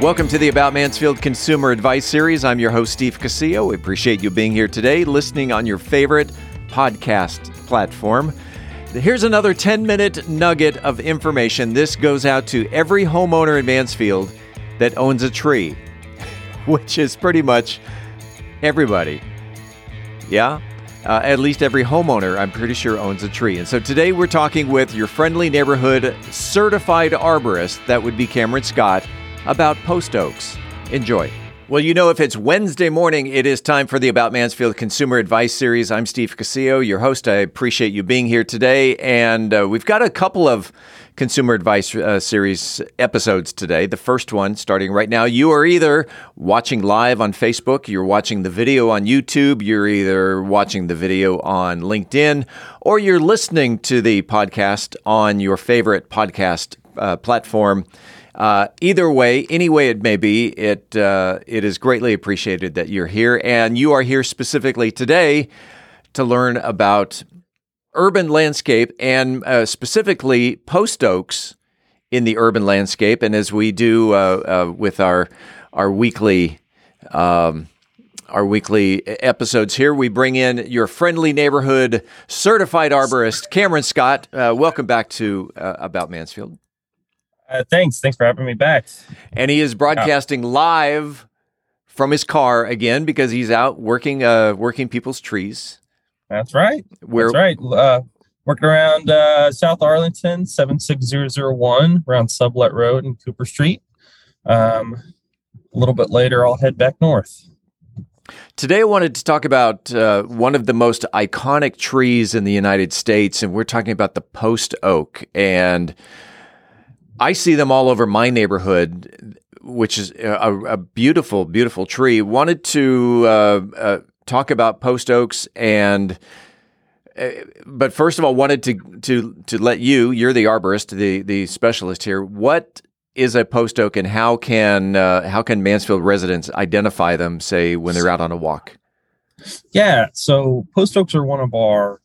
Welcome to the About Mansfield Consumer Advice Series. I'm your host, Steve Casillo. We appreciate you being here today, listening on your favorite podcast platform. Here's another 10 minute nugget of information. This goes out to every homeowner in Mansfield that owns a tree, which is pretty much everybody. Yeah? Uh, at least every homeowner, I'm pretty sure, owns a tree. And so today we're talking with your friendly neighborhood certified arborist, that would be Cameron Scott about post oaks. Enjoy. Well, you know, if it's Wednesday morning, it is time for the About Mansfield Consumer Advice Series. I'm Steve Casillo, your host. I appreciate you being here today. And uh, we've got a couple of Consumer Advice uh, Series episodes today. The first one starting right now. You are either watching live on Facebook, you're watching the video on YouTube, you're either watching the video on LinkedIn, or you're listening to the podcast on your favorite podcast uh, platform. Uh, either way, any way it may be, it uh, it is greatly appreciated that you're here, and you are here specifically today to learn about urban landscape and uh, specifically post oaks in the urban landscape. And as we do uh, uh, with our our weekly. Um, our weekly episodes here. We bring in your friendly neighborhood certified arborist, Cameron Scott. Uh, welcome back to uh, About Mansfield. Uh, thanks. Thanks for having me back. And he is broadcasting yeah. live from his car again because he's out working uh, working people's trees. That's right. Where, That's right. Uh, working around uh, South Arlington, 76001, around Sublett Road and Cooper Street. Um, a little bit later, I'll head back north. Today, I wanted to talk about uh, one of the most iconic trees in the United States, and we're talking about the post oak. And I see them all over my neighborhood, which is a, a beautiful, beautiful tree. Wanted to uh, uh, talk about post oaks and. Uh, but first of all, wanted to to to let you, you're the arborist, the the specialist here. What is a post oak, and how can uh, how can Mansfield residents identify them, say when they're out on a walk? Yeah, so post oaks are one of our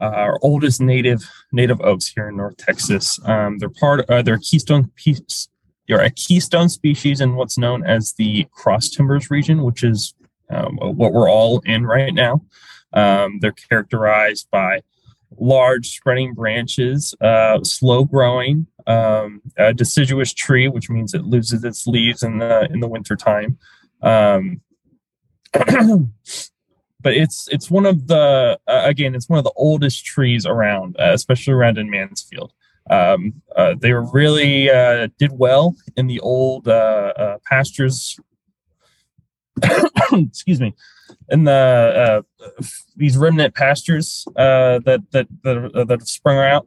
uh, our oldest native native oaks here in North Texas. Um, they're part uh, they're keystone piece. They're a keystone species in what's known as the cross timbers region, which is um, what we're all in right now. Um, they're characterized by large spreading branches, uh, slow growing, um, a deciduous tree, which means it loses its leaves in the in the winter time. But it's it's one of the uh, again it's one of the oldest trees around, uh, especially around in Mansfield. Um, uh, they really uh, did well in the old uh, uh, pastures. excuse me, in the these remnant pastures that that that, that have sprung out.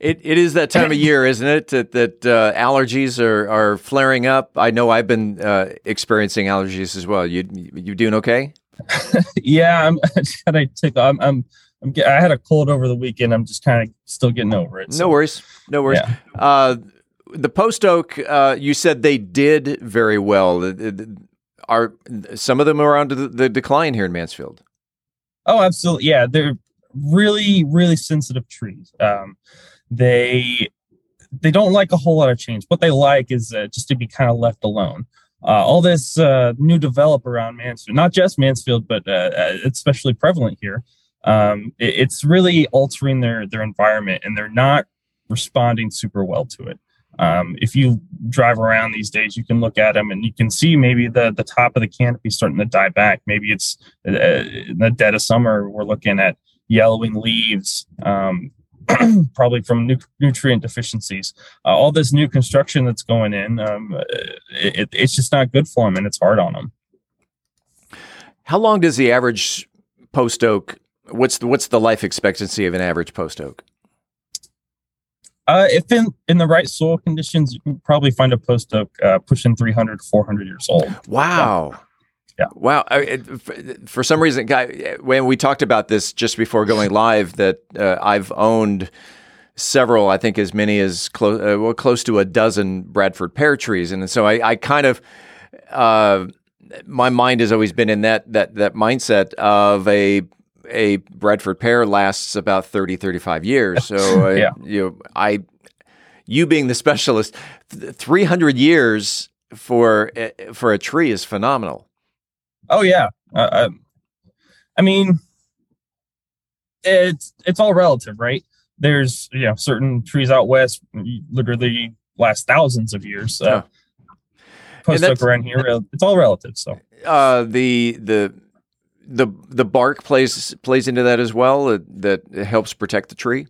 It, it is that time of year, isn't it? That, that uh, allergies are, are flaring up. I know I've been uh, experiencing allergies as well. You you doing okay? yeah, I'm of tick. I'm, I'm, I'm, I had a cold over the weekend. I'm just kind of still getting over it. So. No worries. No worries. Yeah. Uh, the post oak, uh, you said they did very well. Are some of them are on the, the decline here in Mansfield? Oh, absolutely. Yeah, they're really, really sensitive trees. Um, they they don't like a whole lot of change. What they like is uh, just to be kind of left alone uh, all this uh, new develop around Mansfield, not just Mansfield, but uh, uh especially prevalent here. Um, it, it's really altering their their environment, and they're not responding super well to it. Um, if you drive around these days, you can look at them and you can see maybe the the top of the canopy starting to die back. Maybe it's uh, in the dead of summer. We're looking at yellowing leaves. Um, probably from nu- nutrient deficiencies. Uh, all this new construction that's going in, um, it, it's just not good for them, and it's hard on them. How long does the average post oak? What's the what's the life expectancy of an average post oak? Uh, if in, in the right soil conditions, you can probably find a post oak uh, pushing 300 400 years old. Wow. Yeah. Wow. For some reason, when we talked about this just before going live, that uh, I've owned several, I think as many as close, uh, well, close to a dozen Bradford pear trees, and so I, I kind of, uh, my mind has always been in that that that mindset of a a Bradford pear lasts about 30, 35 years. So uh, yeah. you know, I you being the specialist, three hundred years for eh, for a tree is phenomenal. Oh yeah, uh, I mean, it's it's all relative, right? There's you know certain trees out west literally last thousands of years. Uh, post oak around here, it's all relative. So uh, the the the the bark plays plays into that as well. Uh, that helps protect the tree.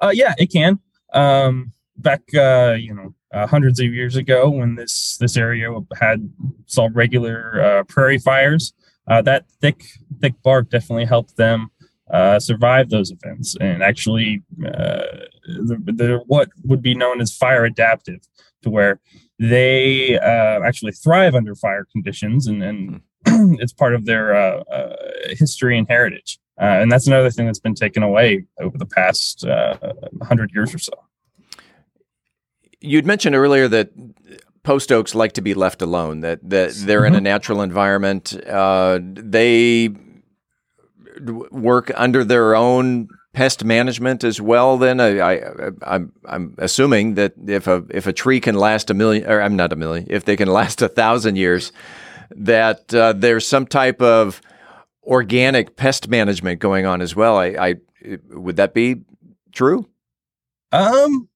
Uh, yeah, it can. Um, back, uh, you know, uh, hundreds of years ago, when this this area had saw regular uh, prairie fires, uh, that thick thick bark definitely helped them uh, survive those events and actually uh, the, the, what would be known as fire adaptive, to where they uh, actually thrive under fire conditions and, and hmm. it's part of their uh, uh, history and heritage. Uh, and that's another thing that's been taken away over the past hundred years or so. You'd mentioned earlier that post oaks like to be left alone. That that they're mm-hmm. in a mm-hmm. natural environment. Uh, they work under their own pest management as well. Then I, I I'm I'm assuming that if a if a tree can last a million, or I'm not a million, if they can last a thousand years, that uh, there's some type of organic pest management going on as well. I, I would that be true? Um,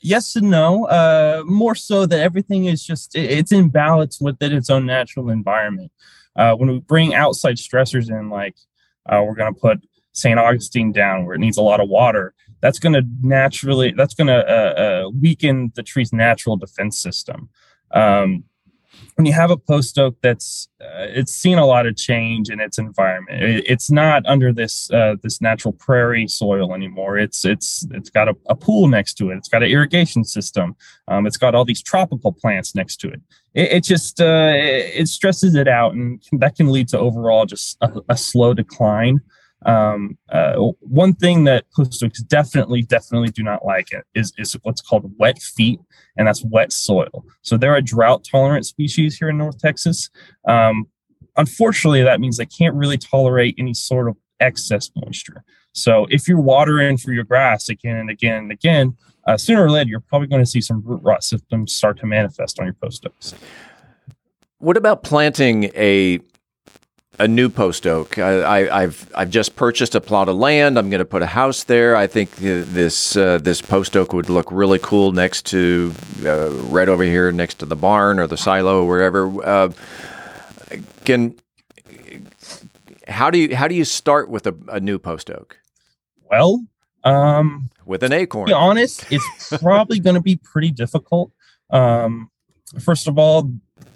yes and no. Uh, more so that everything is just it's in balance within its own natural environment. Uh, when we bring outside stressors in, like uh, we're going to put St. Augustine down where it needs a lot of water, that's going to naturally that's going to uh, uh, weaken the tree's natural defense system. Um, when you have a post oak that's uh, it's seen a lot of change in its environment. It, it's not under this uh, this natural prairie soil anymore. It's it's it's got a, a pool next to it. It's got an irrigation system. Um, it's got all these tropical plants next to it. It, it just uh, it, it, stresses it out and that can lead to overall just a, a slow decline um, uh, one thing that post oaks definitely, definitely do not like is, is what's called wet feet, and that's wet soil. So they're a drought tolerant species here in North Texas. Um, unfortunately, that means they can't really tolerate any sort of excess moisture. So if you're watering for your grass again and again and again, uh, sooner or later, you're probably going to see some root rot symptoms start to manifest on your post oaks. What about planting a a new post oak. I, have I've just purchased a plot of land. I'm going to put a house there. I think this uh, this post oak would look really cool next to uh, right over here next to the barn or the silo or wherever. Uh, can how do you how do you start with a, a new post oak? Well, um, with an acorn. To be honest, it's probably going to be pretty difficult. Um, first of all,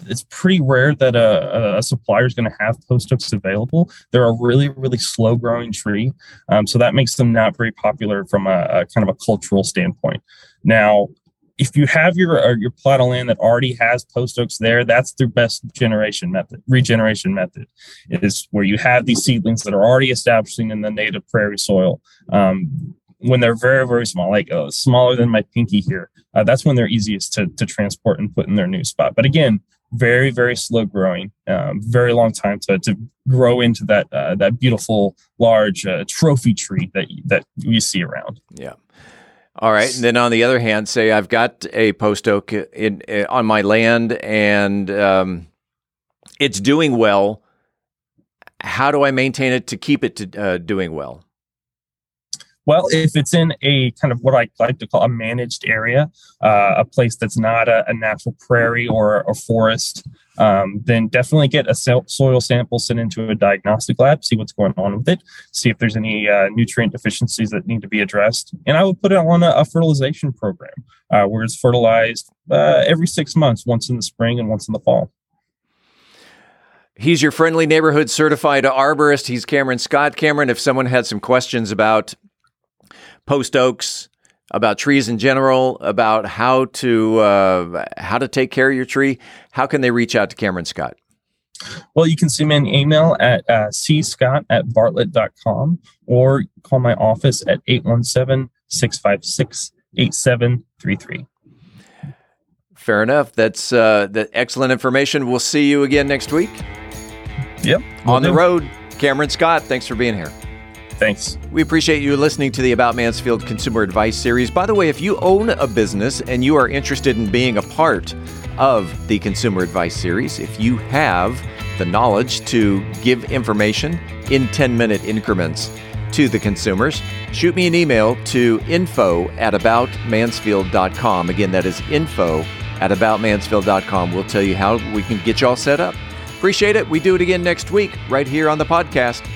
it's pretty rare that a, a supplier is going to have post oaks available. They're a really, really slow growing tree. Um, so that makes them not very popular from a, a, kind of a cultural standpoint. Now, if you have your uh, your plot of land that already has post oaks there, that's the best generation method, regeneration method, is where you have these seedlings that are already establishing in the native prairie soil. Um, when they're very very small like uh, smaller than my pinky here uh, that's when they're easiest to, to transport and put in their new spot but again very very slow growing um, very long time to, to grow into that uh, that beautiful large uh, trophy tree that that you see around. Yeah. All right. And then on the other hand say i've got a post oak in, in uh, on my land and um, it's doing well. How do i maintain it to keep it to, uh, doing well well, if it's in a kind of what I like to call a managed area, uh, a place that's not a, a natural prairie or a forest, um, then definitely get a soil sample sent into a diagnostic lab, see what's going on with it, see if there's any uh, nutrient deficiencies that need to be addressed. And I would put it on a, a fertilization program uh, where it's fertilized uh, every six months, once in the spring and once in the fall. He's your friendly neighborhood certified arborist. He's Cameron Scott. Cameron, if someone had some questions about post oaks, about trees in general, about how to uh, how to take care of your tree, how can they reach out to Cameron Scott? Well, you can send me an email at uh, cscott at bartlett.com or call my office at 817 656 8733. Fair enough. That's uh, that excellent information. We'll see you again next week. Yep. On the road, Cameron Scott, thanks for being here. Thanks. We appreciate you listening to the About Mansfield Consumer Advice Series. By the way, if you own a business and you are interested in being a part of the Consumer Advice Series, if you have the knowledge to give information in 10 minute increments to the consumers, shoot me an email to info at aboutmansfield.com. Again, that is info at aboutmansfield.com. We'll tell you how we can get you all set up. Appreciate it. We do it again next week, right here on the podcast.